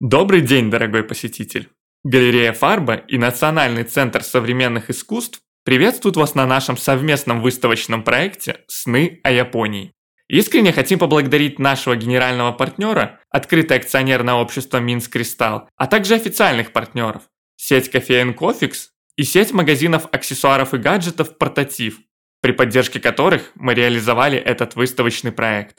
Добрый день, дорогой посетитель! Галерея Фарба и Национальный центр современных искусств приветствуют вас на нашем совместном выставочном проекте «Сны о Японии». Искренне хотим поблагодарить нашего генерального партнера, открытое акционерное общество Минск Кристалл, а также официальных партнеров, сеть кофеен Cofix и сеть магазинов аксессуаров и гаджетов Портатив, при поддержке которых мы реализовали этот выставочный проект.